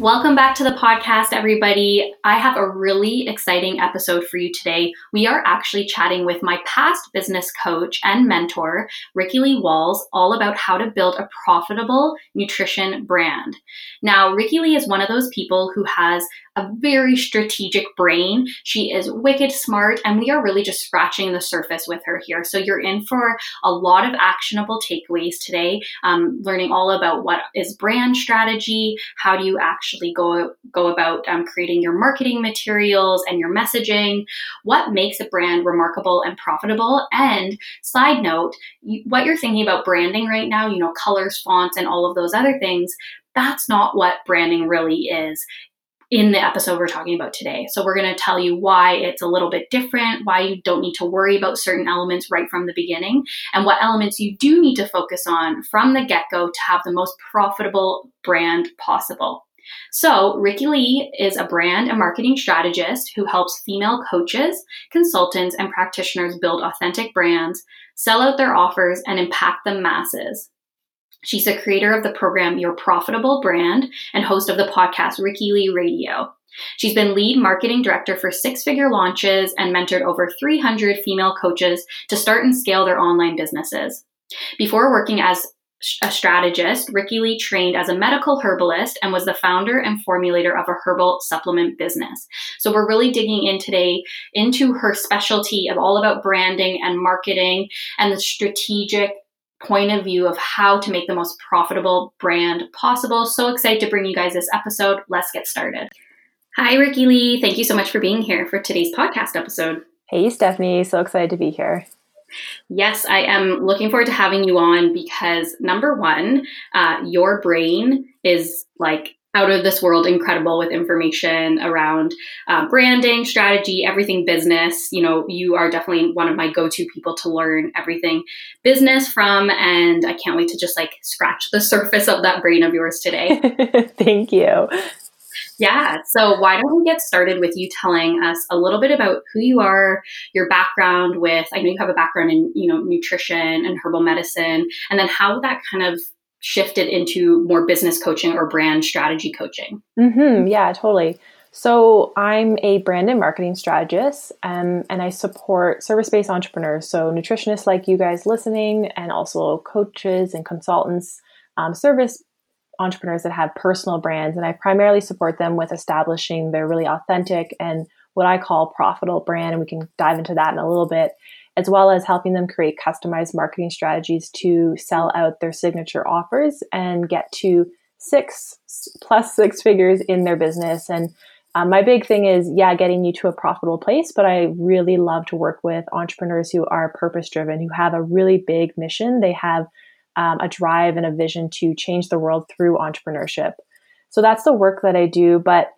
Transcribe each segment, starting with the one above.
Welcome back to the podcast, everybody. I have a really exciting episode for you today. We are actually chatting with my past business coach and mentor, Ricky Lee Walls, all about how to build a profitable nutrition brand. Now, Ricky Lee is one of those people who has a very strategic brain. She is wicked smart, and we are really just scratching the surface with her here. So, you're in for a lot of actionable takeaways today, um, learning all about what is brand strategy, how do you actually go, go about um, creating your marketing materials and your messaging, what makes a brand remarkable and profitable. And, side note, what you're thinking about branding right now, you know, colors, fonts, and all of those other things that's not what branding really is in the episode we're talking about today. So, we're going to tell you why it's a little bit different, why you don't need to worry about certain elements right from the beginning, and what elements you do need to focus on from the get go to have the most profitable brand possible. So, Ricky Lee is a brand and marketing strategist who helps female coaches, consultants, and practitioners build authentic brands, sell out their offers, and impact the masses. She's the creator of the program Your Profitable Brand and host of the podcast Ricky Lee Radio. She's been lead marketing director for six figure launches and mentored over 300 female coaches to start and scale their online businesses. Before working as a strategist, Ricky Lee trained as a medical herbalist and was the founder and formulator of a herbal supplement business. So we're really digging in today into her specialty of all about branding and marketing and the strategic point of view of how to make the most profitable brand possible. So excited to bring you guys this episode. Let's get started. Hi, Ricky Lee. Thank you so much for being here for today's podcast episode. Hey, Stephanie. So excited to be here. Yes, I am looking forward to having you on because number one, uh, your brain is like out of this world incredible with information around uh, branding, strategy, everything business. You know, you are definitely one of my go to people to learn everything business from. And I can't wait to just like scratch the surface of that brain of yours today. Thank you. Yeah. So, why don't we get started with you telling us a little bit about who you are, your background with, I know you have a background in, you know, nutrition and herbal medicine, and then how that kind of shifted into more business coaching or brand strategy coaching? Mm-hmm. Yeah, totally. So I'm a brand and marketing strategist, um, and I support service-based entrepreneurs, so nutritionists like you guys listening, and also coaches and consultants, um, service entrepreneurs that have personal brands, and I primarily support them with establishing their really authentic and what I call profitable brand, and we can dive into that in a little bit as well as helping them create customized marketing strategies to sell out their signature offers and get to six plus six figures in their business. And um, my big thing is, yeah, getting you to a profitable place, but I really love to work with entrepreneurs who are purpose driven, who have a really big mission. They have um, a drive and a vision to change the world through entrepreneurship. So that's the work that I do. But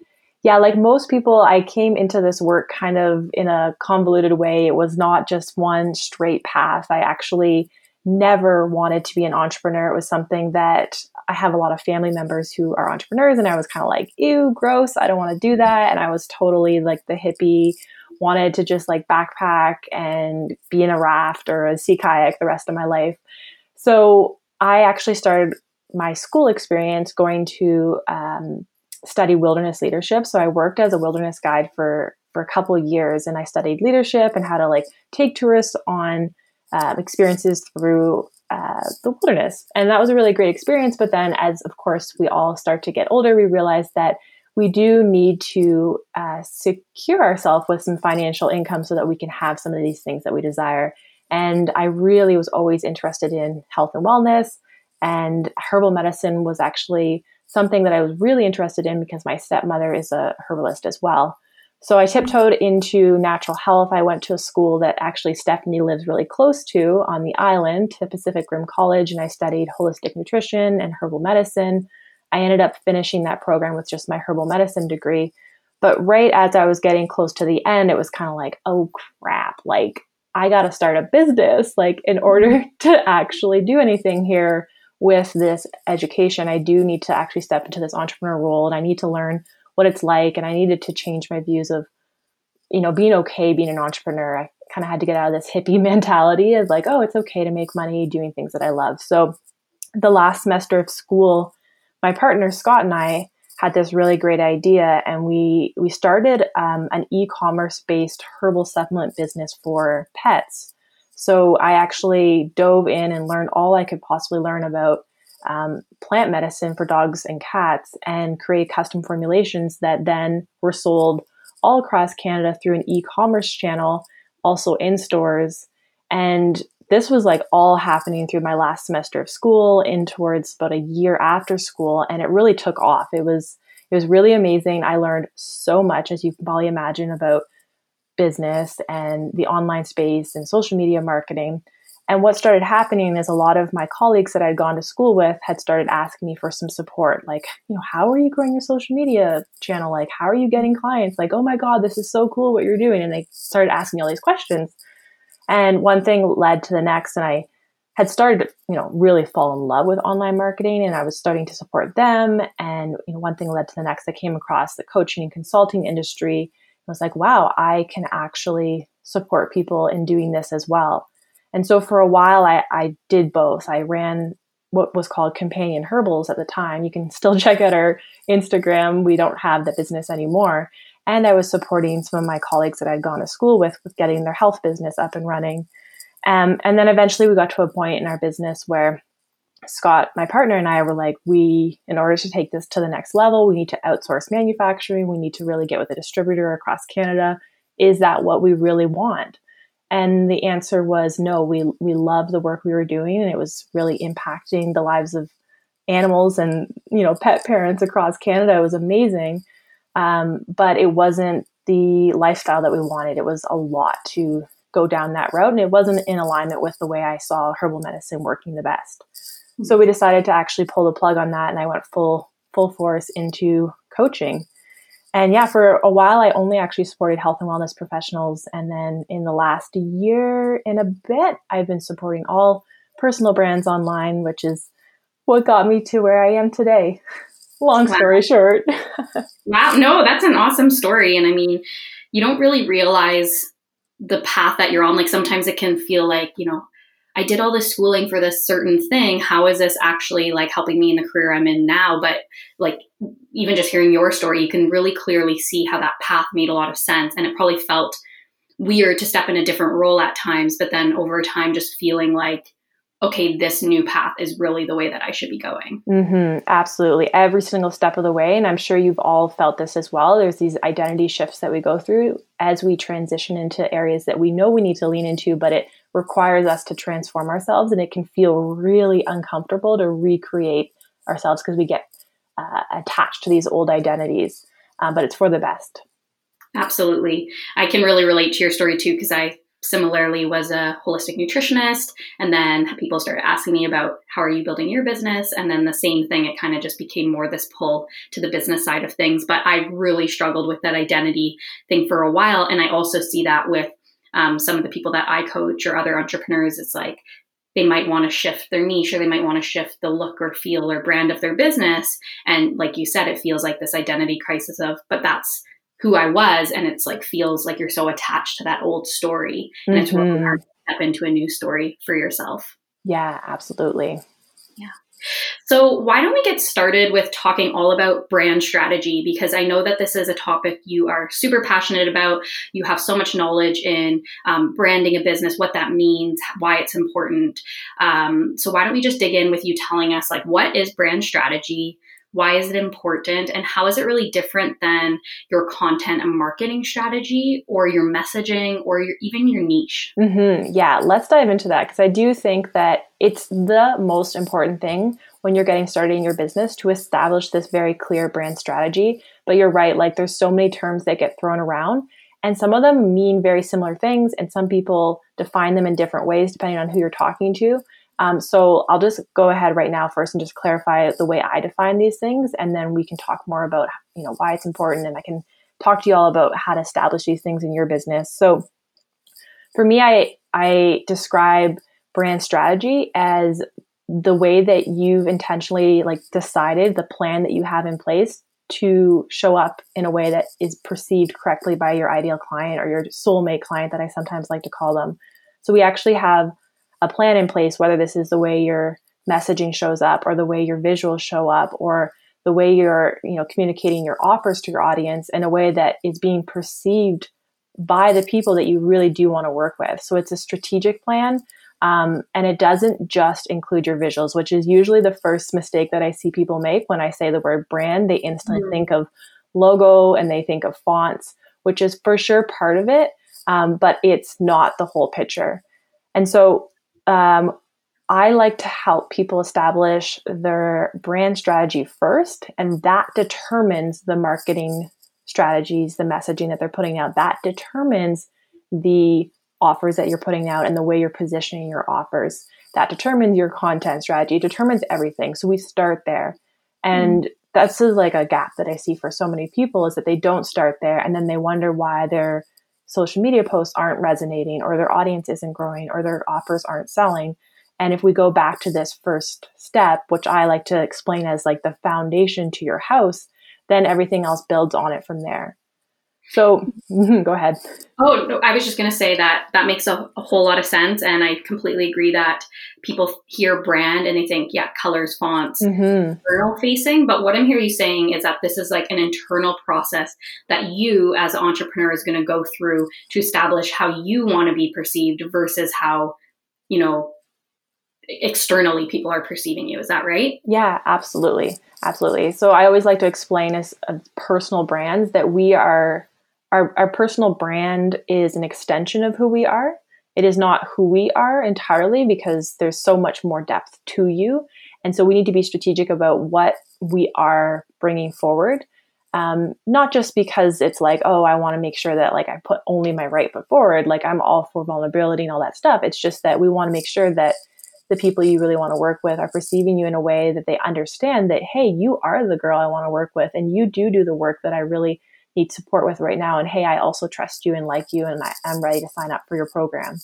yeah, like most people, I came into this work kind of in a convoluted way. It was not just one straight path. I actually never wanted to be an entrepreneur. It was something that I have a lot of family members who are entrepreneurs, and I was kind of like, ew, gross. I don't want to do that. And I was totally like the hippie, wanted to just like backpack and be in a raft or a sea kayak the rest of my life. So I actually started my school experience going to um, study wilderness leadership. So I worked as a wilderness guide for for a couple years, and I studied leadership and how to like take tourists on uh, experiences through uh, the wilderness, and that was a really great experience. But then, as of course we all start to get older, we realize that we do need to uh, secure ourselves with some financial income so that we can have some of these things that we desire. And I really was always interested in health and wellness, and herbal medicine was actually something that I was really interested in because my stepmother is a herbalist as well. So I tiptoed into natural health. I went to a school that actually Stephanie lives really close to on the island, to Pacific Rim College, and I studied holistic nutrition and herbal medicine. I ended up finishing that program with just my herbal medicine degree. But right as I was getting close to the end, it was kind of like, oh crap, like I got to start a business. Like, in order to actually do anything here with this education, I do need to actually step into this entrepreneur role and I need to learn what it's like. And I needed to change my views of, you know, being okay being an entrepreneur. I kind of had to get out of this hippie mentality of like, oh, it's okay to make money doing things that I love. So the last semester of school, my partner Scott and I had this really great idea, and we we started um, an e-commerce based herbal supplement business for pets. So I actually dove in and learned all I could possibly learn about um, plant medicine for dogs and cats, and create custom formulations that then were sold all across Canada through an e-commerce channel, also in stores. And this was like all happening through my last semester of school in towards about a year after school and it really took off it was it was really amazing i learned so much as you can probably imagine about business and the online space and social media marketing and what started happening is a lot of my colleagues that I'd gone to school with had started asking me for some support. Like, you know, how are you growing your social media channel? Like, how are you getting clients? Like, oh my God, this is so cool what you're doing. And they started asking me all these questions. And one thing led to the next, and I had started, you know, really fall in love with online marketing, and I was starting to support them. And you know, one thing led to the next. I came across the coaching and consulting industry. Was like, wow, I can actually support people in doing this as well. And so for a while, I, I did both. I ran what was called Companion Herbals at the time. You can still check out our Instagram. We don't have the business anymore and I was supporting some of my colleagues that I'd gone to school with with getting their health business up and running. Um, and then eventually we got to a point in our business where Scott, my partner, and I were like, we, in order to take this to the next level, we need to outsource manufacturing. We need to really get with a distributor across Canada. Is that what we really want? And the answer was no. We we loved the work we were doing, and it was really impacting the lives of animals and you know pet parents across Canada. It was amazing. Um, but it wasn't the lifestyle that we wanted. It was a lot to go down that route, and it wasn't in alignment with the way I saw herbal medicine working the best. So we decided to actually pull the plug on that, and I went full full force into coaching. And yeah, for a while, I only actually supported health and wellness professionals. And then in the last year and a bit, I've been supporting all personal brands online, which is what got me to where I am today. Long story wow. short. wow. No, that's an awesome story. And I mean, you don't really realize the path that you're on. Like sometimes it can feel like, you know, I did all this schooling for this certain thing. How is this actually like helping me in the career I'm in now? But like even just hearing your story, you can really clearly see how that path made a lot of sense. And it probably felt weird to step in a different role at times, but then over time just feeling like okay, this new path is really the way that I should be going. Mm-hmm, absolutely. Every single step of the way. And I'm sure you've all felt this as well. There's these identity shifts that we go through as we transition into areas that we know we need to lean into, but it requires us to transform ourselves. And it can feel really uncomfortable to recreate ourselves because we get uh, attached to these old identities. Um, but it's for the best. Absolutely. I can really relate to your story too because I similarly was a holistic nutritionist and then people started asking me about how are you building your business and then the same thing it kind of just became more this pull to the business side of things but i really struggled with that identity thing for a while and i also see that with um, some of the people that i coach or other entrepreneurs it's like they might want to shift their niche or they might want to shift the look or feel or brand of their business and like you said it feels like this identity crisis of but that's who I was, and it's like feels like you're so attached to that old story, and mm-hmm. it's really mm-hmm. hard to step into a new story for yourself. Yeah, absolutely. So, why don't we get started with talking all about brand strategy? Because I know that this is a topic you are super passionate about. You have so much knowledge in um, branding a business, what that means, why it's important. Um, so, why don't we just dig in with you telling us, like, what is brand strategy? Why is it important? And how is it really different than your content and marketing strategy or your messaging or your, even your niche? Mm-hmm. Yeah, let's dive into that because I do think that it's the most important thing when you're getting started in your business to establish this very clear brand strategy. But you're right, like there's so many terms that get thrown around, and some of them mean very similar things, and some people define them in different ways depending on who you're talking to. Um, so I'll just go ahead right now first and just clarify the way I define these things, and then we can talk more about you know why it's important, and I can talk to you all about how to establish these things in your business. So for me, I I describe brand strategy as the way that you've intentionally like decided the plan that you have in place to show up in a way that is perceived correctly by your ideal client or your soulmate client that I sometimes like to call them. So we actually have a plan in place whether this is the way your messaging shows up or the way your visuals show up or the way you're, you know, communicating your offers to your audience in a way that is being perceived by the people that you really do want to work with. So it's a strategic plan um, and it doesn't just include your visuals, which is usually the first mistake that I see people make when I say the word brand. They instantly mm-hmm. think of logo and they think of fonts, which is for sure part of it, um, but it's not the whole picture. And so um, I like to help people establish their brand strategy first, and that determines the marketing strategies, the messaging that they're putting out. That determines the offers that you're putting out and the way you're positioning your offers. That determines your content strategy, determines everything. So we start there. And mm. that's like a gap that I see for so many people is that they don't start there and then they wonder why their social media posts aren't resonating or their audience isn't growing or their offers aren't selling. And if we go back to this first step, which I like to explain as like the foundation to your house, then everything else builds on it from there. So go ahead. Oh, no, I was just going to say that that makes a, a, whole lot of sense. And I completely agree that people hear brand and they think, yeah, colors, fonts, mm-hmm. external facing. But what I'm hearing you saying is that this is like an internal process that you as an entrepreneur is going to go through to establish how you want to be perceived versus how, you know, externally people are perceiving you. Is that right? Yeah, absolutely. Absolutely. So I always like to explain as, as personal brands that we are our, our personal brand is an extension of who we are. It is not who we are entirely because there's so much more depth to you. And so we need to be strategic about what we are bringing forward. Um, not just because it's like, oh, I want to make sure that like I put only my right foot forward. Like I'm all for vulnerability and all that stuff. It's just that we want to make sure that the people you really want to work with are perceiving you in a way that they understand that, hey, you are the girl I want to work with, and you do do the work that I really need support with right now and hey i also trust you and like you and I, am ready to sign up for your program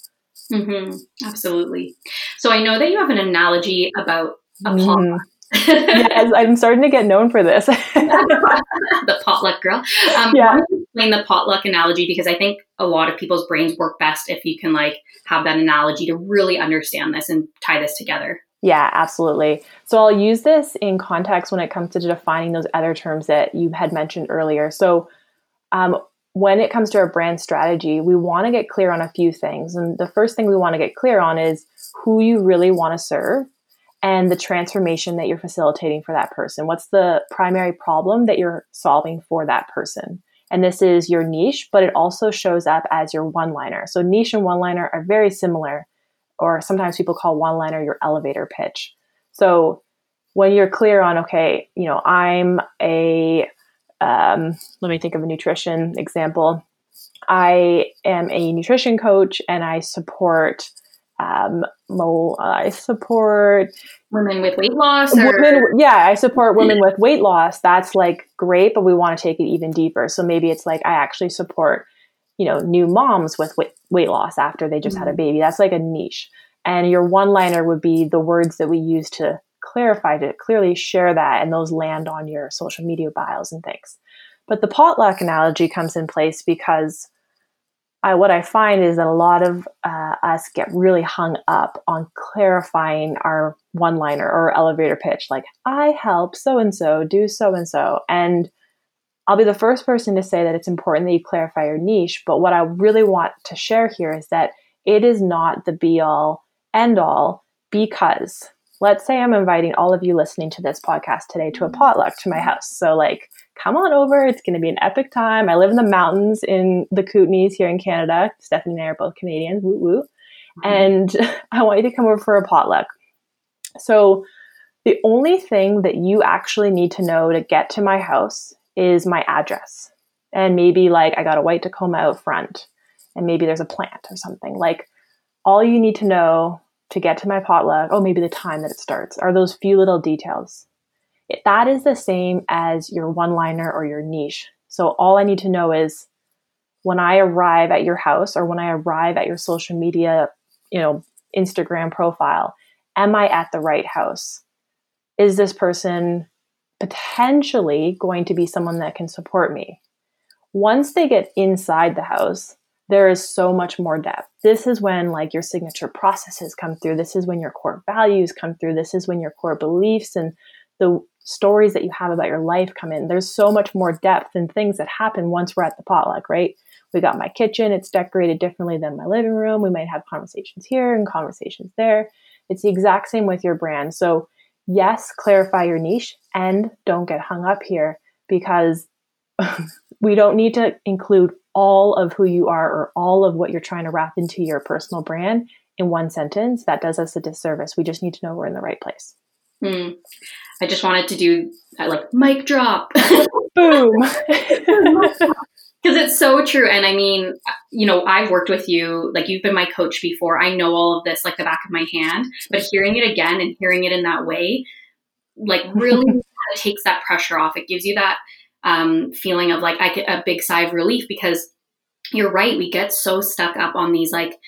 mm-hmm. absolutely so i know that you have an analogy about a mm. potluck yes, I'm starting to get known for this. the potluck girl. Um, yeah. Explain the potluck analogy because I think a lot of people's brains work best if you can like have that analogy to really understand this and tie this together. Yeah, absolutely. So I'll use this in context when it comes to defining those other terms that you had mentioned earlier. So um, when it comes to our brand strategy, we want to get clear on a few things. And the first thing we want to get clear on is who you really want to serve and the transformation that you're facilitating for that person. What's the primary problem that you're solving for that person? And this is your niche, but it also shows up as your one liner. So, niche and one liner are very similar or sometimes people call one liner your elevator pitch. So when you're clear on, okay, you know, I'm a, um, let me think of a nutrition example. I am a nutrition coach and I support, um, I support women with weight loss. Or- women, yeah, I support women with weight loss. That's like great, but we want to take it even deeper. So maybe it's like I actually support you know new moms with weight, weight loss after they just mm-hmm. had a mm-hmm. baby that's like a niche and your one liner would be the words that we use to clarify to clearly share that and those land on your social media bios and things but the potluck analogy comes in place because I, what I find is that a lot of uh, us get really hung up on clarifying our one liner or elevator pitch, like, I help so and so do so and so. And I'll be the first person to say that it's important that you clarify your niche. But what I really want to share here is that it is not the be all end all because let's say I'm inviting all of you listening to this podcast today to a mm-hmm. potluck to my house. So, like, come on over. It's going to be an epic time. I live in the mountains in the Kootenays here in Canada. Stephanie and I are both Canadians. Woo woo. Mm-hmm. And I want you to come over for a potluck. So, The only thing that you actually need to know to get to my house is my address. And maybe like I got a white Tacoma out front and maybe there's a plant or something. Like all you need to know to get to my potluck, oh, maybe the time that it starts, are those few little details. It, that is the same as your one liner or your niche. So all I need to know is when I arrive at your house or when I arrive at your social media, you know, Instagram profile, am I at the right house? Is this person potentially going to be someone that can support me? Once they get inside the house, there is so much more depth. This is when like your signature processes come through. This is when your core values come through. This is when your core beliefs and the stories that you have about your life come in. There's so much more depth and things that happen once we're at the potluck, right? We got my kitchen, it's decorated differently than my living room. We might have conversations here and conversations there. It's the exact same with your brand. So, yes, clarify your niche and don't get hung up here because we don't need to include all of who you are or all of what you're trying to wrap into your personal brand in one sentence. That does us a disservice. We just need to know we're in the right place. Hmm. I just wanted to do like mic drop. Boom. Because it's so true. And I mean, you know, I've worked with you, like you've been my coach before. I know all of this like the back of my hand, but hearing it again and hearing it in that way, like really takes that pressure off. It gives you that um, feeling of like I get a big sigh of relief because you're right. We get so stuck up on these like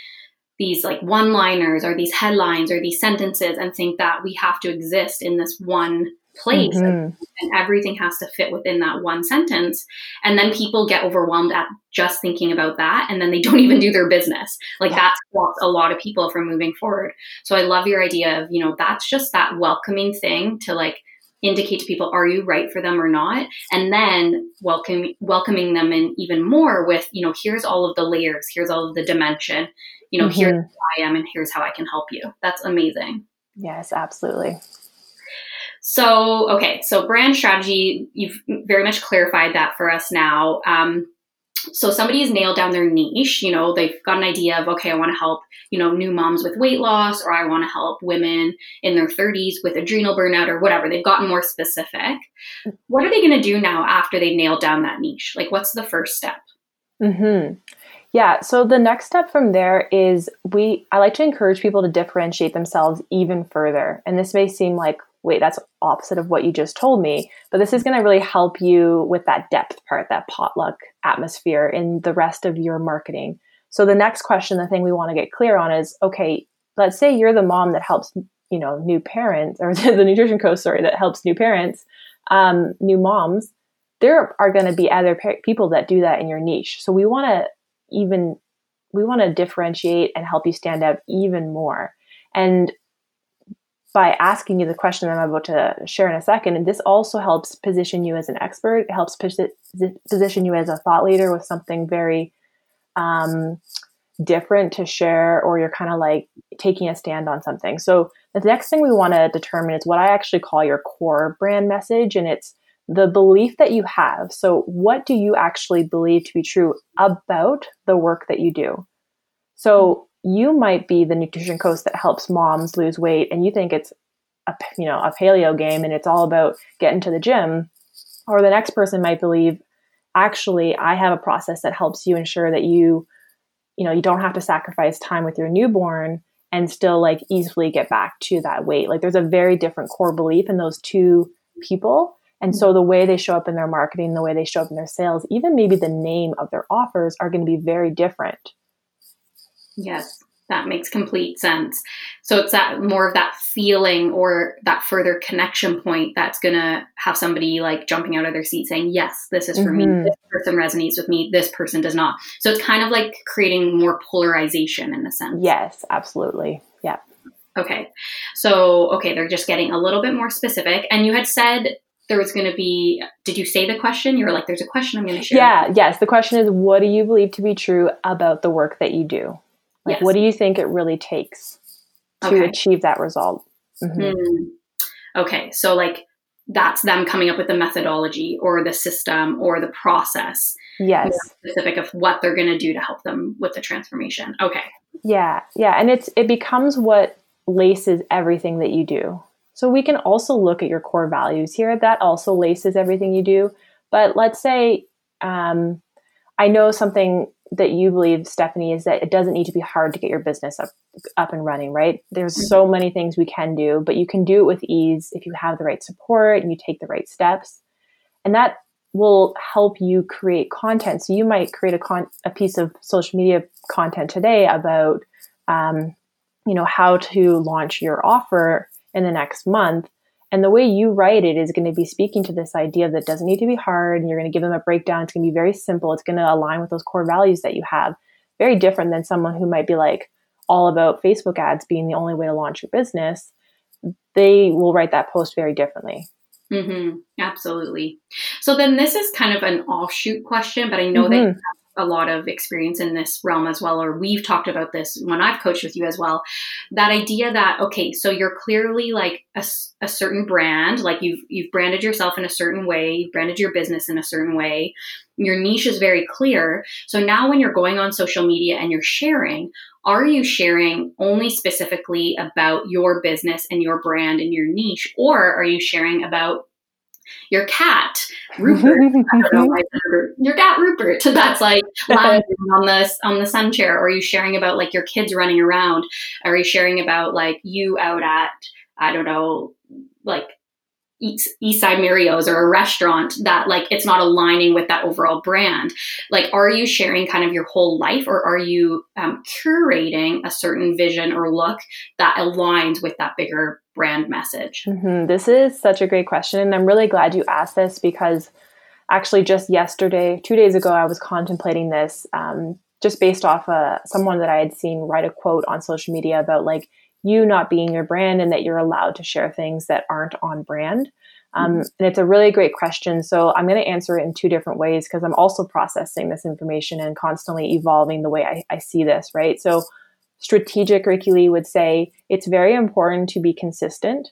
these like one liners or these headlines or these sentences and think that we have to exist in this one place mm-hmm. and everything has to fit within that one sentence. And then people get overwhelmed at just thinking about that and then they don't even do their business. Like yeah. that stops a lot of people from moving forward. So i love your idea of you know that's just that welcoming thing to like indicate to people are you right for them or not? And then welcome welcoming them in even more with you know here's all of the layers. Here's all of the dimension. You know mm-hmm. here's who i am and here's how i can help you. That's amazing. Yes absolutely so okay so brand strategy you've very much clarified that for us now. Um, so somebody's nailed down their niche you know they've got an idea of okay i want to help you know new moms with weight loss or i want to help women in their 30s with adrenal burnout or whatever. They've gotten more specific. What are they going to do now after they've nailed down that niche? Like what's the first step? Hmm yeah so the next step from there is we i like to encourage people to differentiate themselves even further. And this may seem like wait, that's opposite of what you just told me. But this is going to really help you with that depth part, that potluck atmosphere in the rest of your marketing. So the next question, the thing we want to get clear on is, okay, let's say you're the mom that helps, you know, new parents or the nutrition coach, sorry, that helps new parents, um, new moms. There are going to be other people that do that in your niche. So we want to even, we want to differentiate and help you stand out even more. And by asking you the question I'm about to share in a second. And this also helps position you as an expert. It helps position you as a thought leader with something very um, different to share, or you're kind of like taking a stand on something. So the next thing we want to determine is what I actually call your core brand message, and it's the belief that you have. So, what do you actually believe to be true about the work that you do? So, you might be the nutrition coach that helps moms lose weight and you think it's a you know a paleo game and it's all about getting to the gym or the next person might believe actually i have a process that helps you ensure that you you know you don't have to sacrifice time with your newborn and still like easily get back to that weight. Like there's a very different core belief in those two people and so mm-hmm. the way they show up in their marketing the way they show up in their sales even maybe the name of their offers are going to be very different Yes, that makes complete sense. So it's that more of that feeling or that further connection point that's going to have somebody like jumping out of their seat saying, Yes, this is for mm-hmm. me. This person resonates with me. This person does not. So it's kind of like creating more polarization in a sense. Yes, absolutely. Yeah. Okay. So, okay, they're just getting a little bit more specific. And you had said there was going to be did you say the question you were like there's a question i'm going to share yeah yes the question is what do you believe to be true about the work that you do like, yes. what do you think it really takes to okay. achieve that result? Mm-hmm. Mm. Okay, so like that's them coming up with the methodology or the system or the process. Yes. Specific of what they're going to do to help them with the transformation. Okay. Yeah, yeah, and it's it becomes what laces everything that you do. So we can also look at your core values here. That also laces everything you do. But let's say um, I know something that you believe, Stephanie, is that it doesn't need to be hard to get your business up up and running, right? There's mm-hmm. so many things we can do, but you can do it with ease if you have the right support and you take the right steps. And that will help you create content. So you might create a, con- a piece of social media content today about, um, you know, how to launch your offer in the next month. And the way you write it is going to be speaking to this idea that doesn't need to be hard. And you're going to give them a breakdown. It's going to be very simple. It's going to align with those core values that you have. Very different than someone who might be like all about Facebook ads being the only way to launch your business. They will write that post very differently. Mm-hmm. Absolutely. So then this is kind of an offshoot question, but I know mm-hmm. that you have a lot of experience in this realm as well, or we've talked about this when I've coached with you as well. That idea that okay, so you're clearly like a, a certain brand, like you've you've branded yourself in a certain way, you've branded your business in a certain way. Your niche is very clear. So now when you're going on social media and you're sharing, are you sharing only specifically about your business and your brand and your niche, or are you sharing about your cat Rupert, know, your cat Rupert, that's like lounging on the on the sun chair, or are you sharing about like your kids running around? Are you sharing about like you out at I don't know, like East, East Side Mario's or a restaurant that like it's not aligning with that overall brand. Like, are you sharing kind of your whole life or are you um, curating a certain vision or look that aligns with that bigger brand message? Mm-hmm. This is such a great question. And I'm really glad you asked this because actually just yesterday, two days ago, I was contemplating this um, just based off uh, someone that I had seen write a quote on social media about like, you not being your brand and that you're allowed to share things that aren't on brand? Um, mm-hmm. And it's a really great question. So I'm going to answer it in two different ways because I'm also processing this information and constantly evolving the way I, I see this, right? So strategic Ricky Lee would say it's very important to be consistent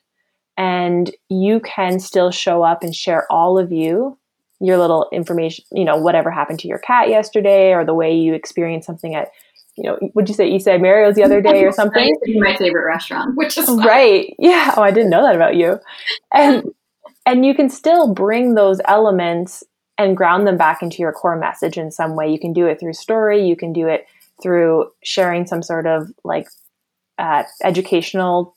and you can still show up and share all of you your little information you know whatever happened to your cat yesterday or the way you experienced something at you know, would you say you said Mario's the other day or something? my favorite restaurant, which is right. Yeah. Oh, I didn't know that about you. And and you can still bring those elements and ground them back into your core message in some way. You can do it through story. You can do it through sharing some sort of like uh, educational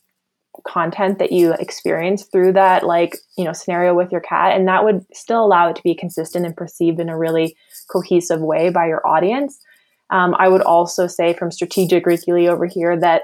content that you experience through that like you know scenario with your cat and that would still allow it to be consistent and perceived in a really cohesive way by your audience um, I would also say from strategic Ricky over here that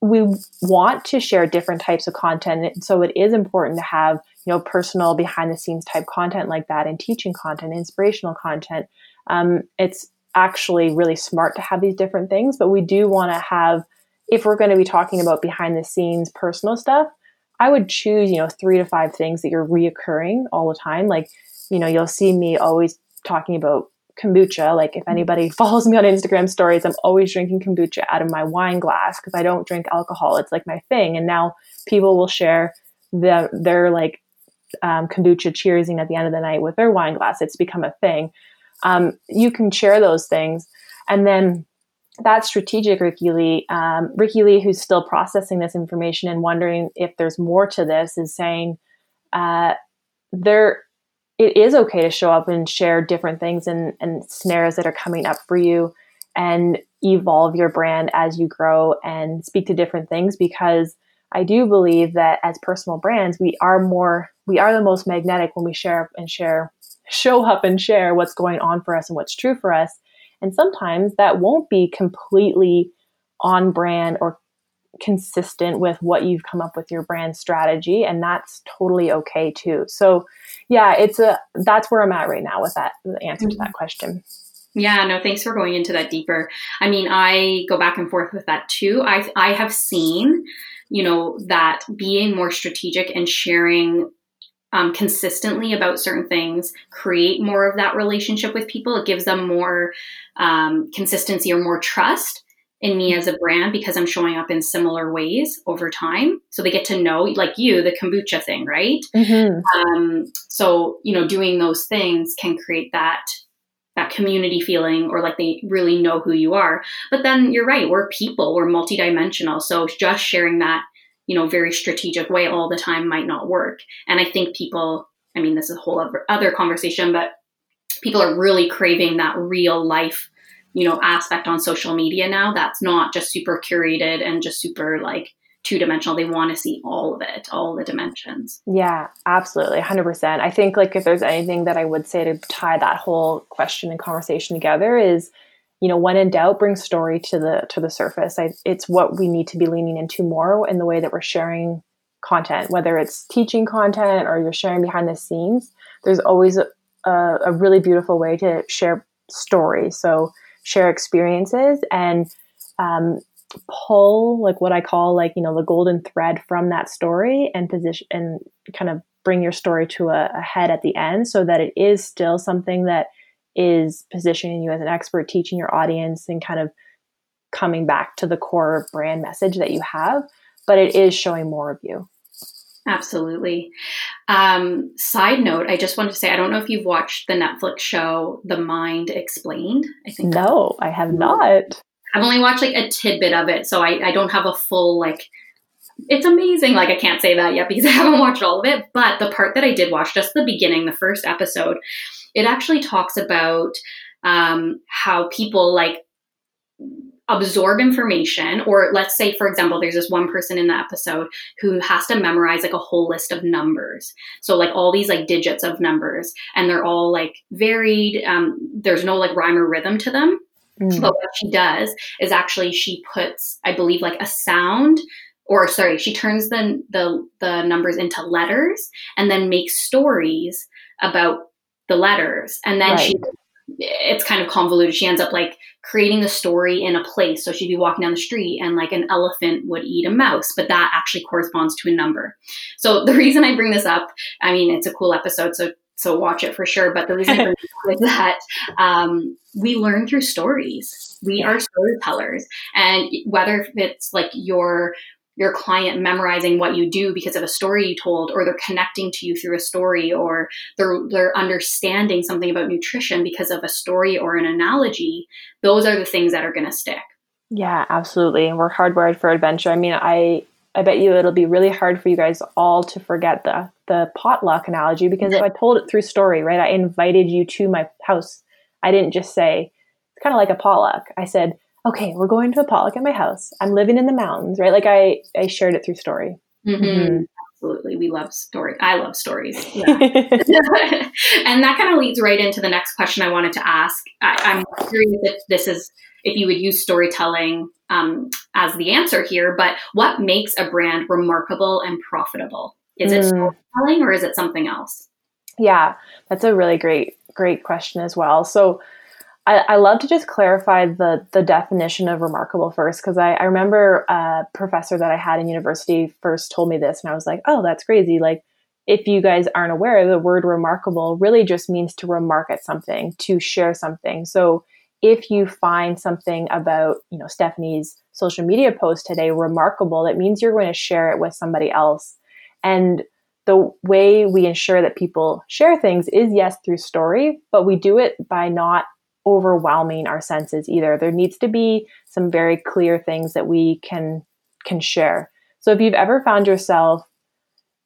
we want to share different types of content. So it is important to have, you know, personal behind the scenes type content like that and teaching content, inspirational content. Um, it's actually really smart to have these different things, but we do want to have, if we're going to be talking about behind the scenes personal stuff, I would choose, you know, three to five things that you're reoccurring all the time. Like, you know, you'll see me always talking about kombucha. Like if mm-hmm. anybody follows me on Instagram stories, I'm always drinking kombucha out of my wine glass because I don't drink alcohol. It's like my thing. And now people will share the, their like um, kombucha cheersing at the end of the night with their wine glass. It's become a thing. Um, you can share those things. And then that strategic Ricky Lee, um, Ricky Lee, who's still processing this information and wondering if there's more to this, is saying uh, there it is okay to show up and share different things and, and scenarios that are coming up for you and evolve your brand as you grow and speak to different things because I do believe that as personal brands, we are more, we are the most magnetic when we share and share, show up and share what's going on for us and what's true for us. And sometimes that won't be completely on brand or consistent with what you've come up with your brand strategy and that's totally okay too so yeah it's a that's where i'm at right now with that the answer mm-hmm. to that question yeah no thanks for going into that deeper i mean i go back and forth with that too i i have seen you know that being more strategic and sharing um, consistently about certain things create more of that relationship with people it gives them more um, consistency or more trust in me as a brand because I'm showing up in similar ways over time. So they get to know, like you, the kombucha thing, right? Mm-hmm. Um, so you know, doing those things can create that that community feeling, or like they really know who you are. But then you're right, we're people, we're multidimensional. So just sharing that you know, very strategic way all the time might not work. And I think people, I mean, this is a whole other, conversation, but people are really craving that real life, you know, aspect on social media now that's not just super curated and just super like two dimensional. They want to see all of it, all the dimensions. Yeah, absolutely. 100%. I think like if there's anything that I would say to tie that whole question and conversation together is you know when in doubt bring story to the to the surface. I, it's what we need to be leaning into more in the way that we're sharing content whether it's teaching content or you're sharing behind the scenes. There's always a, a, really beautiful way to share story so share experiences and um, pull like what i call like you know the golden thread from that story and position and kind of bring your story to a, a head at the end so that it is still something that is positioning you as an expert, teaching your audience, and kind of coming back to the core brand message that you have. But it is showing more of you. Absolutely. Um, side note, I just wanted to say I don't know if you've watched the Netflix show The Mind Explained. I think no, I have not. I've only watched like a tidbit of it, so I, I don't have a full like. It's amazing. Like I can't say that yet because I haven't watched all of it. But the part that I did watch, just the beginning, the first episode, it actually talks about um, how people like absorb information or let's say for example there's this one person in the episode who has to memorize like a whole list of numbers so like all these like digits of numbers and they're all like varied um, there's no like rhyme or rhythm to them mm. but what she does is actually she puts i believe like a sound or sorry she turns the the, the numbers into letters and then makes stories about the letters. And then right. she it's kind of convoluted. She ends up like creating the story in a place. So she'd be walking down the street and like an elephant would eat a mouse but that actually corresponds to a number. So the reason i bring this up i mean it's a cool episode so so watch it for sure. But the reason I bring is that um, we learn through stories. We are storytellers. And whether it's like your your client memorizing what you do because of a story you told or they're connecting to you through a story or they're they're understanding something about nutrition because of a story or an analogy those are the things that are going to stick. Yeah absolutely and we're hardwired for adventure. I mean i i bet you it'll be really hard for you guys all to forget the the potluck analogy because if i told it through story right i invited you to my house. I didn't just say it's kind of like a potluck. I said okay, we're going to a potluck at my house. I'm living in the mountains, right? Like I, I shared it through story. Mm-hmm. Mm-hmm. Absolutely. We love story. I love stories. Yeah. and that kind of leads right into the next question I wanted to ask. I, am curious if this is, if you would use storytelling um, as the answer here, but what makes a brand remarkable and profitable? Is it mm. storytelling or is it something else? Yeah, that's a really great, great question as well. So, I, I love to just clarify the the definition of remarkable first because I, I remember a professor that I had in university first told me this and I was like, oh, that's crazy. Like if you guys aren't aware, the word remarkable really just means to remark at something, to share something. So if you find something about, you know, Stephanie's social media post today remarkable, that means you're going to share it with somebody else. And the way we ensure that people share things is yes through story, but we do it by not overwhelming our senses either. There needs to be some very clear things that we can can share. So if you've ever found yourself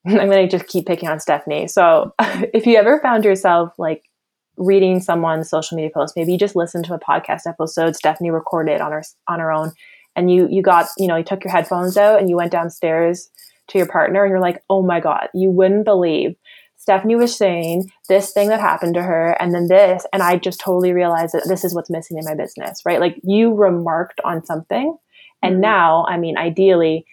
I'm going to just keep picking on Stephanie. So if you ever found yourself like reading someone's social media post, maybe you just listened to a podcast episode Stephanie recorded on her on her own and you you got, you know, you took your headphones out and you went downstairs to your partner and you're like, "Oh my god, you wouldn't believe Stephanie was saying this thing that happened to her and then this and I just totally realized that this is what's missing in my business, right? Like you remarked on something and mm-hmm. now, I mean, ideally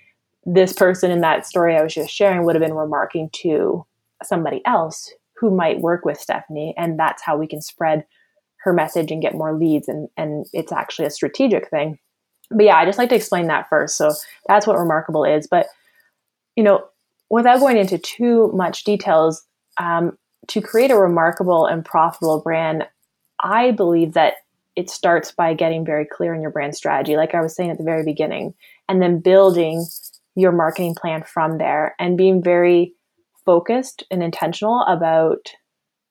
this person in that story I was just sharing would have been remarking to somebody else who might work with Stephanie and that's how we can spread her message and get more leads and and it's actually a strategic thing. But yeah, I just like to explain that first. So that's what remarkable is, but you know, without going into too much details, um, to create a remarkable and profitable brand, I believe that it starts by getting very clear in your brand strategy, like I was saying at the very beginning, and then building your marketing plan from there and being very focused and intentional about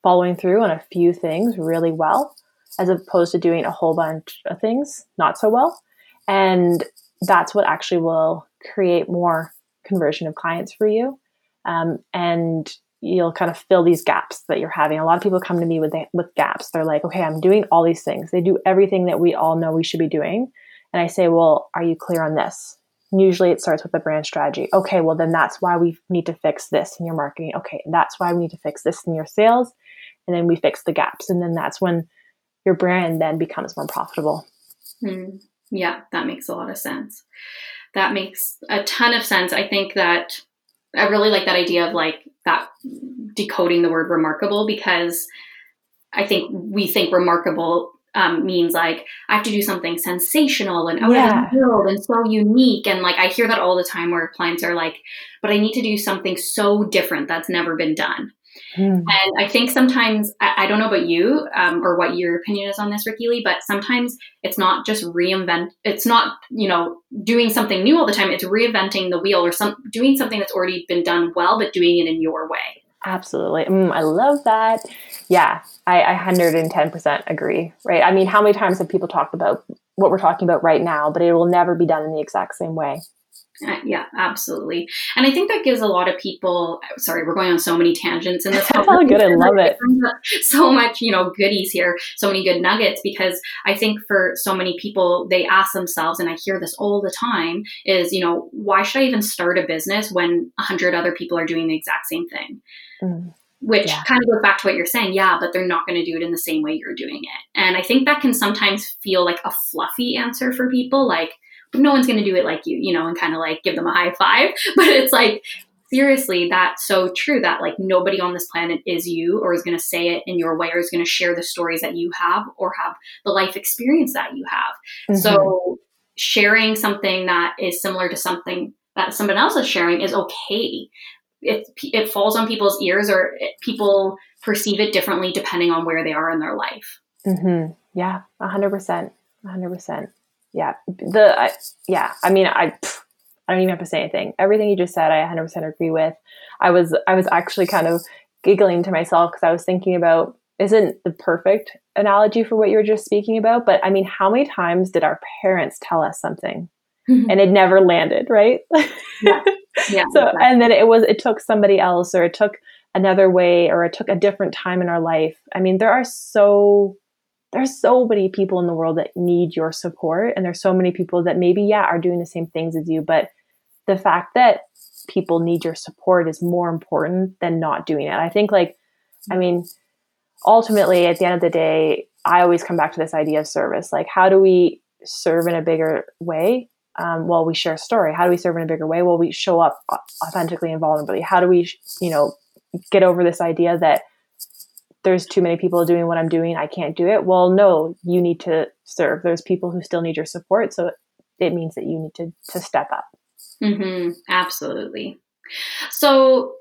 following through on a few things really well, as opposed to doing a whole bunch of things not so well. And that's what actually will create more conversion of clients for you. Um, and you'll kind of fill these gaps that you're having. A lot of people come to me with with gaps. They're like, "Okay, I'm doing all these things. They do everything that we all know we should be doing." And I say, "Well, are you clear on this?" And usually it starts with the brand strategy. Okay, well then that's why we need to fix this in your marketing. Okay, that's why we need to fix this in your sales. And then we fix the gaps. And then that's when your brand then becomes more profitable. Mm, yeah, that makes a lot of sense. That makes a ton of sense. I think that I really like that idea of like that decoding the word remarkable because I think we think remarkable um, means like I have to do something sensational and out yeah. of the world and so unique. And like I hear that all the time where clients are like, but I need to do something so different that's never been done. Mm. And I think sometimes, I, I don't know about you um, or what your opinion is on this, Ricky Lee, but sometimes it's not just reinvent, it's not, you know, doing something new all the time. It's reinventing the wheel or some doing something that's already been done well, but doing it in your way. Absolutely. Mm, I love that. Yeah, I, I 110% agree, right? I mean, how many times have people talked about what we're talking about right now, but it will never be done in the exact same way? Uh, yeah, absolutely. And I think that gives a lot of people, sorry, we're going on so many tangents in this. all good. I love it. So much, you know, goodies here, so many good nuggets because I think for so many people, they ask themselves, and I hear this all the time is, you know, why should I even start a business when a hundred other people are doing the exact same thing? Mm which yeah. kind of goes back to what you're saying. Yeah, but they're not going to do it in the same way you're doing it. And I think that can sometimes feel like a fluffy answer for people. Like, no one's going to do it like you, you know, and kind of like give them a high five. But it's like, seriously, that's so true that like nobody on this planet is you or is going to say it in your way or is going to share the stories that you have or have the life experience that you have. Mm-hmm. So sharing something that is similar to something that someone else is sharing is okay. It, it falls on people's ears or it, people perceive it differently depending on where they are in their life. Mm-hmm. Yeah, 100%. 100% yeah, the I, yeah. I mean, I I don't even have to say anything. Everything you just said, I 100% agree with. I was I was actually kind of giggling to myself because I was thinking about isn't the perfect analogy for what you were just speaking about, but I mean, how many times did our parents tell us something mm-hmm. and it never landed, right? Yeah. yeah so exactly. and then it was it took somebody else or it took another way or it took a different time in our life. I mean, there are so there's so many people in the world that need your support and there's so many people that maybe yeah are doing the same things as you but the fact that people need your support is more important than not doing it. I think like i mean ultimately at the end of the day i always come back to this idea of service. Like how do we serve in a bigger way? Um, well we share a story. How do we serve in a bigger way? Well we show up authentically and vulnerably. How do we you know get over this idea that there's too many people doing what I'm doing. I can't do it. Well, no, you need to serve. There's people who still need your support. So it means that you need to, to step up. Mm-hmm. Absolutely. So,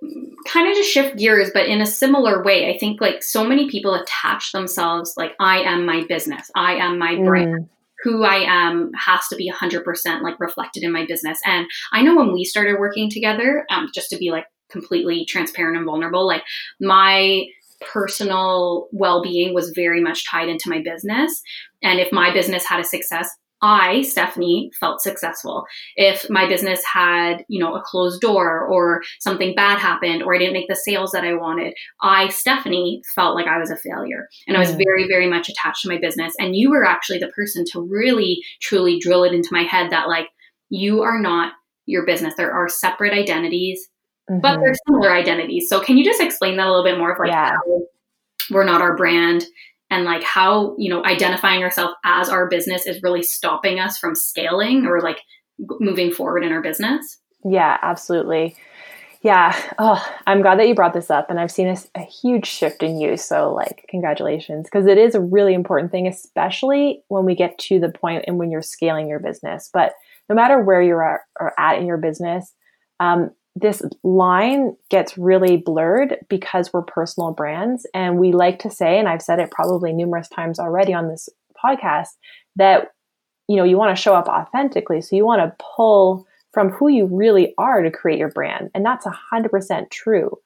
kind of to shift gears, but in a similar way, I think like so many people attach themselves like, I am my business, I am my brand. Mm. Who I am has to be 100% like reflected in my business. And I know when we started working together, um, just to be like completely transparent and vulnerable, like my personal well-being was very much tied into my business and if my business had a success I, Stephanie, felt successful. If my business had, you know, a closed door or something bad happened or I didn't make the sales that I wanted, I, Stephanie, felt like I was a failure. And I was mm. very, very much attached to my business. And you were actually the person to really, truly drill it into my head that, like, you are not your business. There are separate identities mm-hmm. but they're similar identities. So can you just explain that a little bit more of like yeah. we're not our brand and like how, you know, identifying ourselves as our business is really stopping us from scaling or like moving forward in our business? Yeah, absolutely. Yeah. Oh, I'm glad that you brought this up. And I've seen a, a huge shift in you. So, like, congratulations. Because it is a really important thing, especially when we get to the point and when you're scaling your business. But no matter where you're at, or at in your business, um, this line gets really blurred because we're personal brands. And we like to say, and I've said it probably numerous times already on this podcast, that you know, you want to show up authentically. So you want to pull from who you really are to create your brand. And that's 100% true.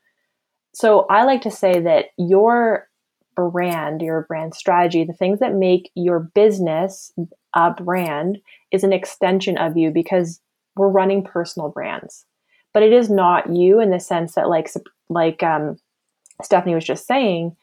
So I like to say that your brand, your brand strategy, the things that make your business a brand is an extension of you because we're running personal brands but it is not you in the sense that like like um, Stephanie was just saying,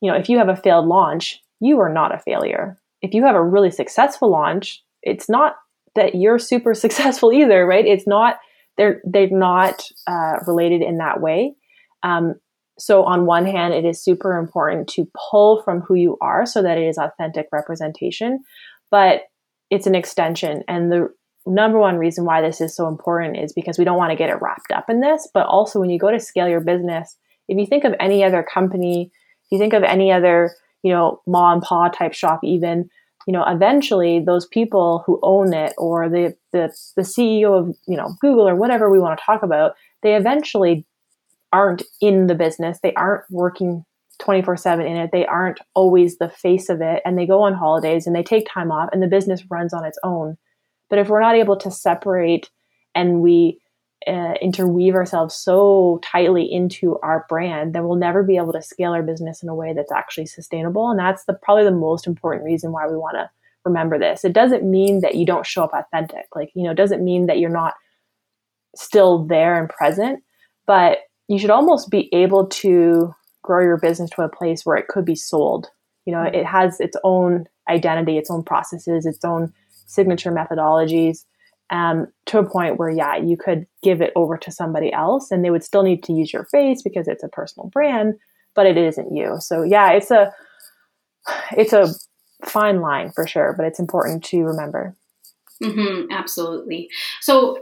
you know, if you have a failed launch, you are not a failure. If you have a really successful launch, it's not that you're super successful either, right? It's not they're they're not uh, related in that way. Um, so on one hand, it is super important to pull from who you are so that it is authentic representation, but it's an extension. And the number one reason why this is so important is because we don't want to get it wrapped up in this. But also, when you go to scale your business, if you think of any other company, if you think of any other, you know, ma and pa type shop, even, you know, eventually those people who own it or the, the, the CEO of, you know, Google or whatever we want to talk about, they eventually aren't in the business. They aren't working 24 7 in it. They aren't always the face of it. And they go on holidays and they take time off and the business runs on its own. But if we're not able to separate and we uh, interweave ourselves so tightly into our brand, then we'll never be able to scale our business in a way that's actually sustainable. And that's the probably the most important reason why we want to remember this. It doesn't mean that you don't show up authentic. Like, you know, it doesn't mean that you're not still there and present, but you should almost be able to grow your business to a place where it could be sold. You know, it has its own identity, its own processes, its own signature methodologies um, to a point where, yeah, you could give it over to somebody else and they would still need to use your face because it's a personal brand, but it isn't you. So, yeah, it's a, it's a fine line for sure, but it's important to remember. Mm-hmm, absolutely. So,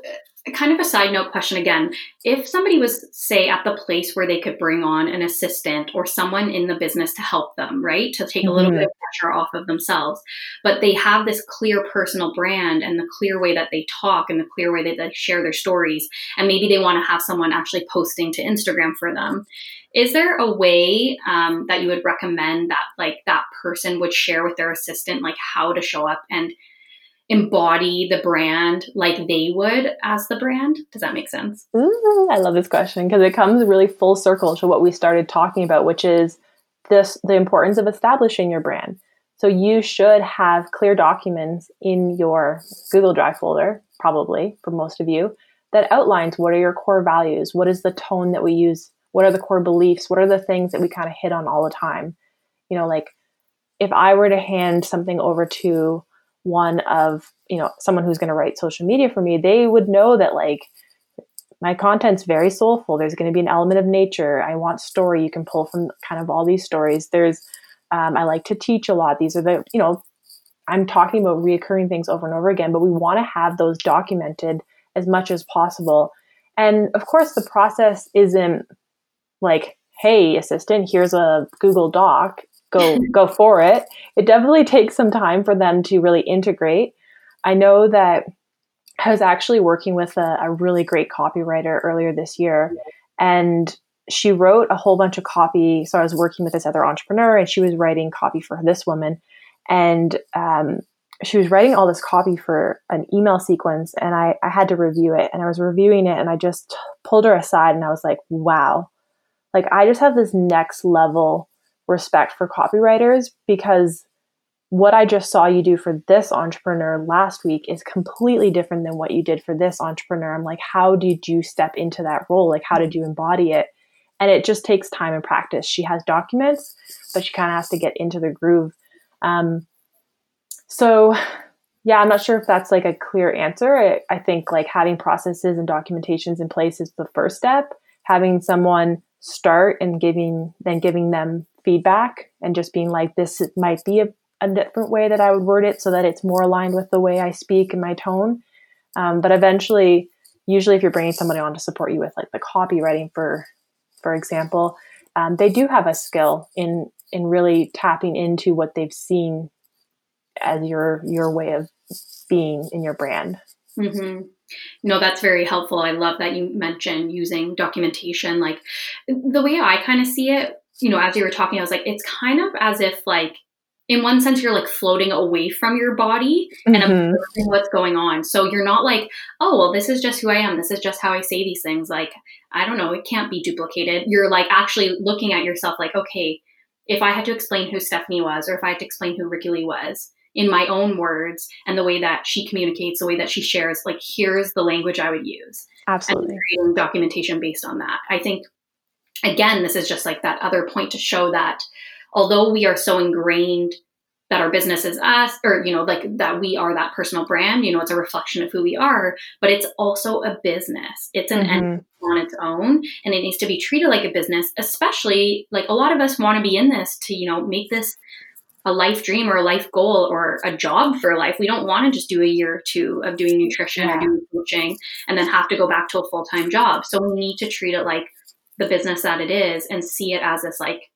kind of a side note question again if somebody was say at the place where they could bring on an assistant or someone in the business to help them right to take a little mm-hmm. bit of pressure off of themselves but they have this clear personal brand and the clear way that they talk and the clear way that they share their stories and maybe they want to have someone actually posting to instagram for them is there a way um, that you would recommend that like that person would share with their assistant like how to show up and embody the brand like they would as the brand? Does that make sense? Ooh, I love this question because it comes really full circle to what we started talking about, which is this the importance of establishing your brand. So you should have clear documents in your Google Drive folder, probably for most of you, that outlines what are your core values, what is the tone that we use, what are the core beliefs, what are the things that we kind of hit on all the time. You know, like if I were to hand something over to one of you know someone who's going to write social media for me they would know that like my content's very soulful. There's going to be an element of nature. I want story. You can pull from kind of all these stories. There's um, i like to teach a lot. These are the you know i'm talking about reoccurring things over and over again but we want to have those documented as much as possible. And of course the process isn't like hey assistant here's a google doc go go for it. It definitely takes some time for them to really integrate. I know that I was actually working with a, a really great copywriter earlier this year, and she wrote a whole bunch of copy. So I was working with this other entrepreneur, and she was writing copy for this woman, and um, she was writing all this copy for an email sequence, and I, I had to review it. And I was reviewing it, and I just pulled her aside, and I was like, "Wow, like I just have this next level respect for copywriters because what I just saw you do for this entrepreneur last week is completely different than what you did for this entrepreneur. I'm like, how did you step into that role? Like, how did you embody it? And it just takes time and practice. She has documents, but she kind of has to get into the groove. Um, so, yeah, I'm not sure if that's like a clear answer. I, I think like having processes and documentations in place is the first step. Having someone start and giving then giving them feedback and just being like, this might be a, a different way that I would word it so that it's more aligned with the way I speak and my tone. Um, but eventually, usually if you're bringing somebody on to support you with like the copywriting, for for example, um, they do have a skill in in really tapping into what they've seen as your your way of being in your brand. Mm-hmm. No, that's very helpful. I love that you mentioned using documentation. Like the way I kind of see it you know, as you were talking, I was like, it's kind of as if like in one sense you're like floating away from your body and mm-hmm. observing what's going on. So you're not like, oh well, this is just who I am. This is just how I say these things. Like, I don't know, it can't be duplicated. You're like actually looking at yourself like, okay, if I had to explain who Stephanie was or if I had to explain who Ricky Lee was, in my own words and the way that she communicates, the way that she shares, like here's the language I would use. Absolutely. And creating documentation based on that. I think again, this is just like that other point to show that although we are so ingrained that our business is us or you know like that we are that personal brand you know it's a reflection of who we are but it's also a business it's an mm-hmm. entity on its own and it needs to be treated like a business especially like a lot of us want to be in this to you know make this a life dream or a life goal or a job for life. We don't want to just do a year or two of doing nutrition yeah. or doing coaching and then have to go back to a full time job. So we need to treat it like the business that it is and see it as this like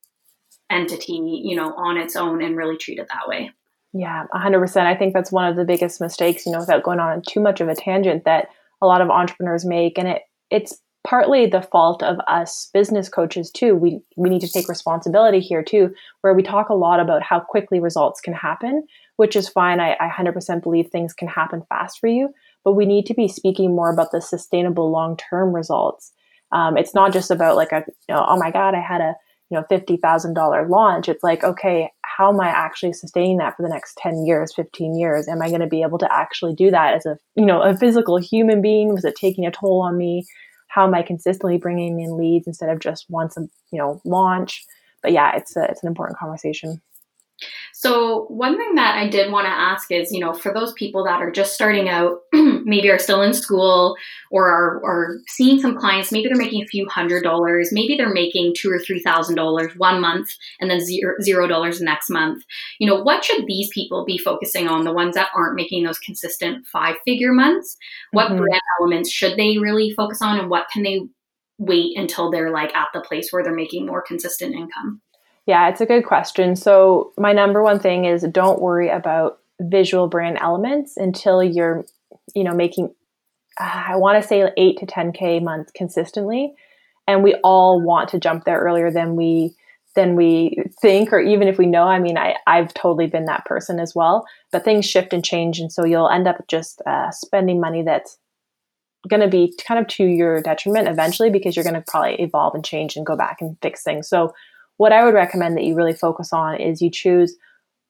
entity, you know, on its own and really treat it that way. Yeah, 100%. I think that's one of the biggest mistakes, you know, without going on too much of a tangent that a lot of entrepreneurs make and it it's partly the fault of us business coaches too. We we need to take responsibility here too, where we talk a lot about how quickly results can happen, which is fine. I, I 100% believe things can happen fast for you, but we need to be speaking more about the sustainable long term results. Um, it's not just about like a you know, oh my god, I had a you know $50,000 launch. It's like okay, how am I actually sustaining that for the next 10 years, 15 years? Am I going to be able to actually do that as a you know a physical human being? Was it taking a toll on me? how am I consistently bringing in leads instead of just once a you know launch? But yeah, it's a, it's an important conversation. So, one thing that I did want to ask is, you know, for those people that are just starting out, maybe are still in school or are, are seeing some clients, maybe they're making a few hundred dollars, maybe they're making two or three thousand dollars one month and then zero zero dollars next month. You know, what should these people be focusing on? The ones that aren't making those consistent five figure months? What mm-hmm. brand elements should they really focus on and what can they wait until they're like at the place where they're making more consistent income? Yeah, it's a good question. So, my number one thing is don't worry about visual brand elements until you're, you know, making, I want to say 8 to 10K a month consistently. And we all want to jump there earlier than we than we think or even if we know i mean I, i've totally been that person as well but things shift and change and so you'll end up just uh, spending money that's going to be kind of to your detriment eventually because you're going to probably evolve and change and go back and fix things so what I would recommend that you really focus on is you choose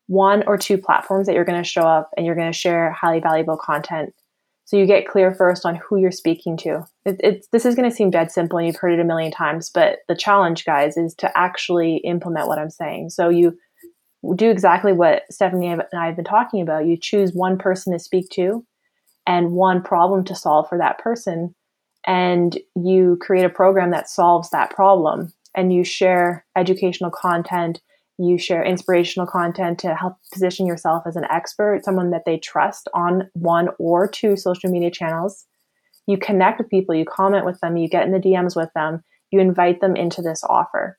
one or two platforms that you're going to show up and you're going to share highly valuable content. So you get clear first on who you're speaking to. It, it's this is going to seem dead simple and you've heard it a million times, but the challenge, guys, is to actually implement what I'm saying. So you do exactly what Stephanie and I have been talking about. You choose one person to speak to and one problem to solve for that person, and you create a program that solves that problem and you share educational content, you share inspirational content to help position yourself as an expert, someone that they trust on one or two social media channels. You connect with people, you comment with them, you get in the DMs with them, you invite them into this offer.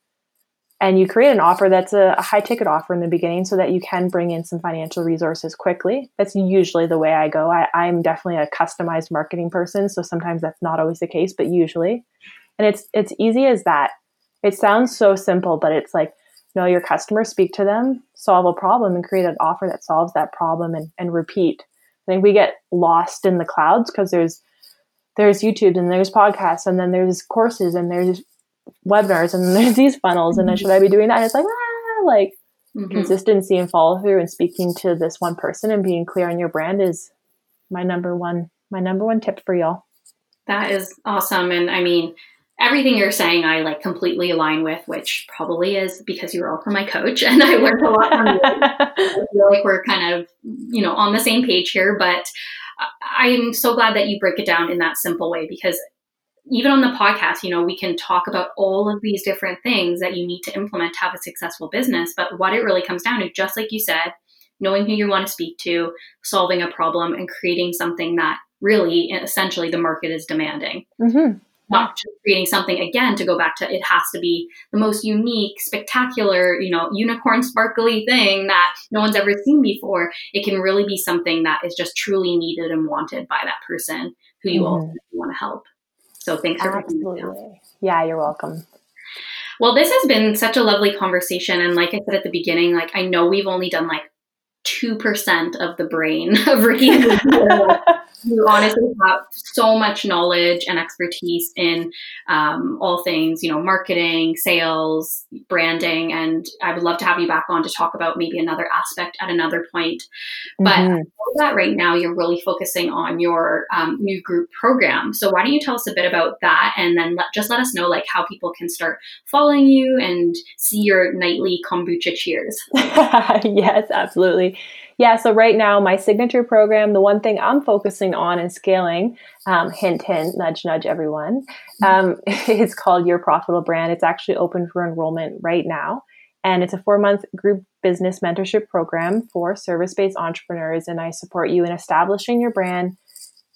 And you create an offer that's a, a high ticket offer in the beginning so that you can bring in some financial resources quickly. That's usually the way I go. I, I'm definitely a customized marketing person, so sometimes that's not always the case, but usually. And it's it's easy as that it sounds so simple, but it's like know your customer, speak to them, solve a problem, and create an offer that solves that problem and, and repeat. I think we get lost in the clouds because there's there's YouTube and there's podcasts and then there's courses and there's webinars and there's these funnels and then should I be doing that? And it's like ah, like mm-hmm. consistency and follow through and speaking to this one person and being clear on your brand is my number one my number one tip for y'all. That is awesome. And I mean, everything you're saying I like completely align with, which probably is because you were also my coach and I learned a lot from you. I feel like we're kind of, you know, on the same page here, but I'm so glad that you break it down in that simple way because even on the podcast, you know, we can talk about all of these different things that you need to implement to have a successful business. But what it really comes down to, just like you said, knowing who you want to speak to, solving a problem, and creating something that really, essentially, the market is demanding. Mm-hmm not just creating something again to go back to it has to be the most unique spectacular you know unicorn sparkly thing that no one's ever seen before. It can really be something that is just truly needed and wanted by that person who you mm. also want to help. So thanks for absolutely. Yeah you're welcome. Well this has been such a lovely conversation and like i said at the beginning like i know we've only done like 2% of the brain of Ricky. you honestly have so much knowledge and expertise in um, all things, you know, marketing, sales, branding, and I would love to have you back on to talk about maybe another aspect at another point. But mm-hmm. that right now you're really focusing on your um, new group program. So why don't you tell us a bit about that, and then let, just let us know like how people can start following you and see your nightly kombucha cheers. yes, absolutely. Yeah, so right now, my signature program, the one thing I'm focusing on and scaling, um, hint, hint, nudge, nudge, everyone, um, is called Your Profitable Brand. It's actually open for enrollment right now. And it's a four month group business mentorship program for service based entrepreneurs. And I support you in establishing your brand,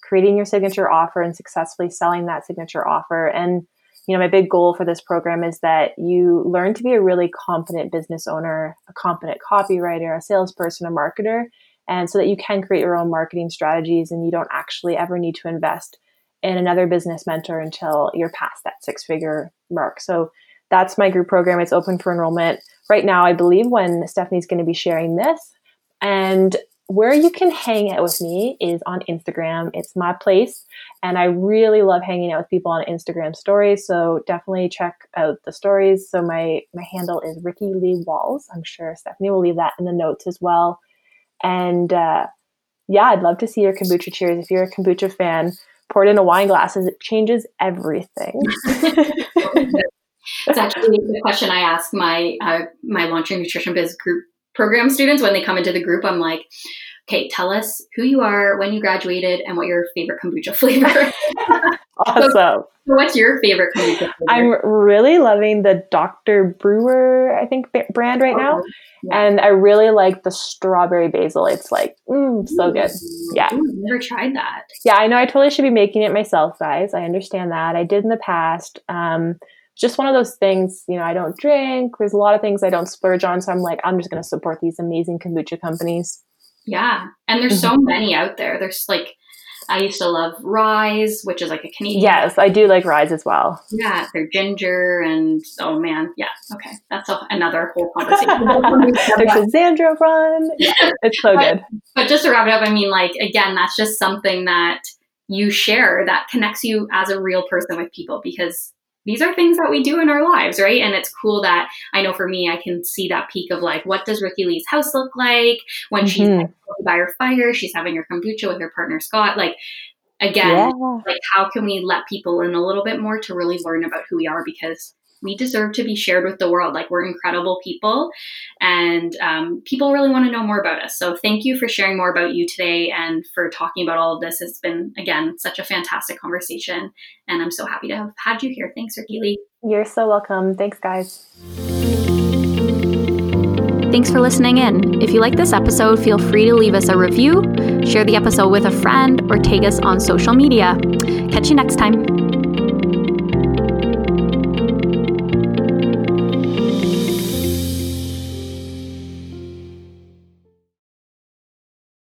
creating your signature offer, and successfully selling that signature offer. And you know, my big goal for this program is that you learn to be a really competent business owner, a competent copywriter, a salesperson, a marketer, and so that you can create your own marketing strategies and you don't actually ever need to invest in another business mentor until you're past that six figure mark. So that's my group program. It's open for enrollment right now, I believe, when Stephanie's going to be sharing this. And where you can hang out with me is on Instagram. It's my place. And I really love hanging out with people on Instagram stories. So definitely check out the stories. So my, my handle is Ricky Lee Walls. I'm sure Stephanie will leave that in the notes as well. And uh, yeah, I'd love to see your kombucha cheers. If you're a kombucha fan, pour it in a wine glass. It changes everything. it's actually the question I ask my uh, my launching nutrition biz group program students when they come into the group i'm like okay tell us who you are when you graduated and what your favorite kombucha flavor is. awesome. So, what's your favorite kombucha flavor? i'm really loving the dr brewer i think brand right now. Oh, yeah. and i really like the strawberry basil. It's like mm, so good. Yeah. Ooh, never tried that. Yeah i know i totally should be making it myself guys. I understand that. I did in the past. Um, just one of those things, you know, I don't drink. There's a lot of things I don't splurge on. So I'm like, I'm just going to support these amazing kombucha companies. Yeah. And there's so mm-hmm. many out there. There's like, I used to love Rise, which is like a Canadian. Yes, I do like Rise as well. Yeah, they're ginger and oh man, yeah, okay, that's a, another whole conversation. there's Xandra run. Yeah. It's so but, good. But just to wrap it up, I mean, like again, that's just something that you share that connects you as a real person with people because these are things that we do in our lives, right? And it's cool that I know for me, I can see that peak of like, what does Ricky Lee's house look like when mm-hmm. she's by her fire? She's having her kombucha with her partner Scott. Like, again, yeah. like how can we let people in a little bit more to really learn about who we are? Because we deserve to be shared with the world. Like we're incredible people, and um, people really want to know more about us. So thank you for sharing more about you today and for talking about all of this. It's been again such a fantastic conversation, and I'm so happy to have had you here. Thanks, Ricky Lee. You're so welcome. Thanks, guys. Thanks for listening in. If you like this episode, feel free to leave us a review, share the episode with a friend, or tag us on social media. Catch you next time.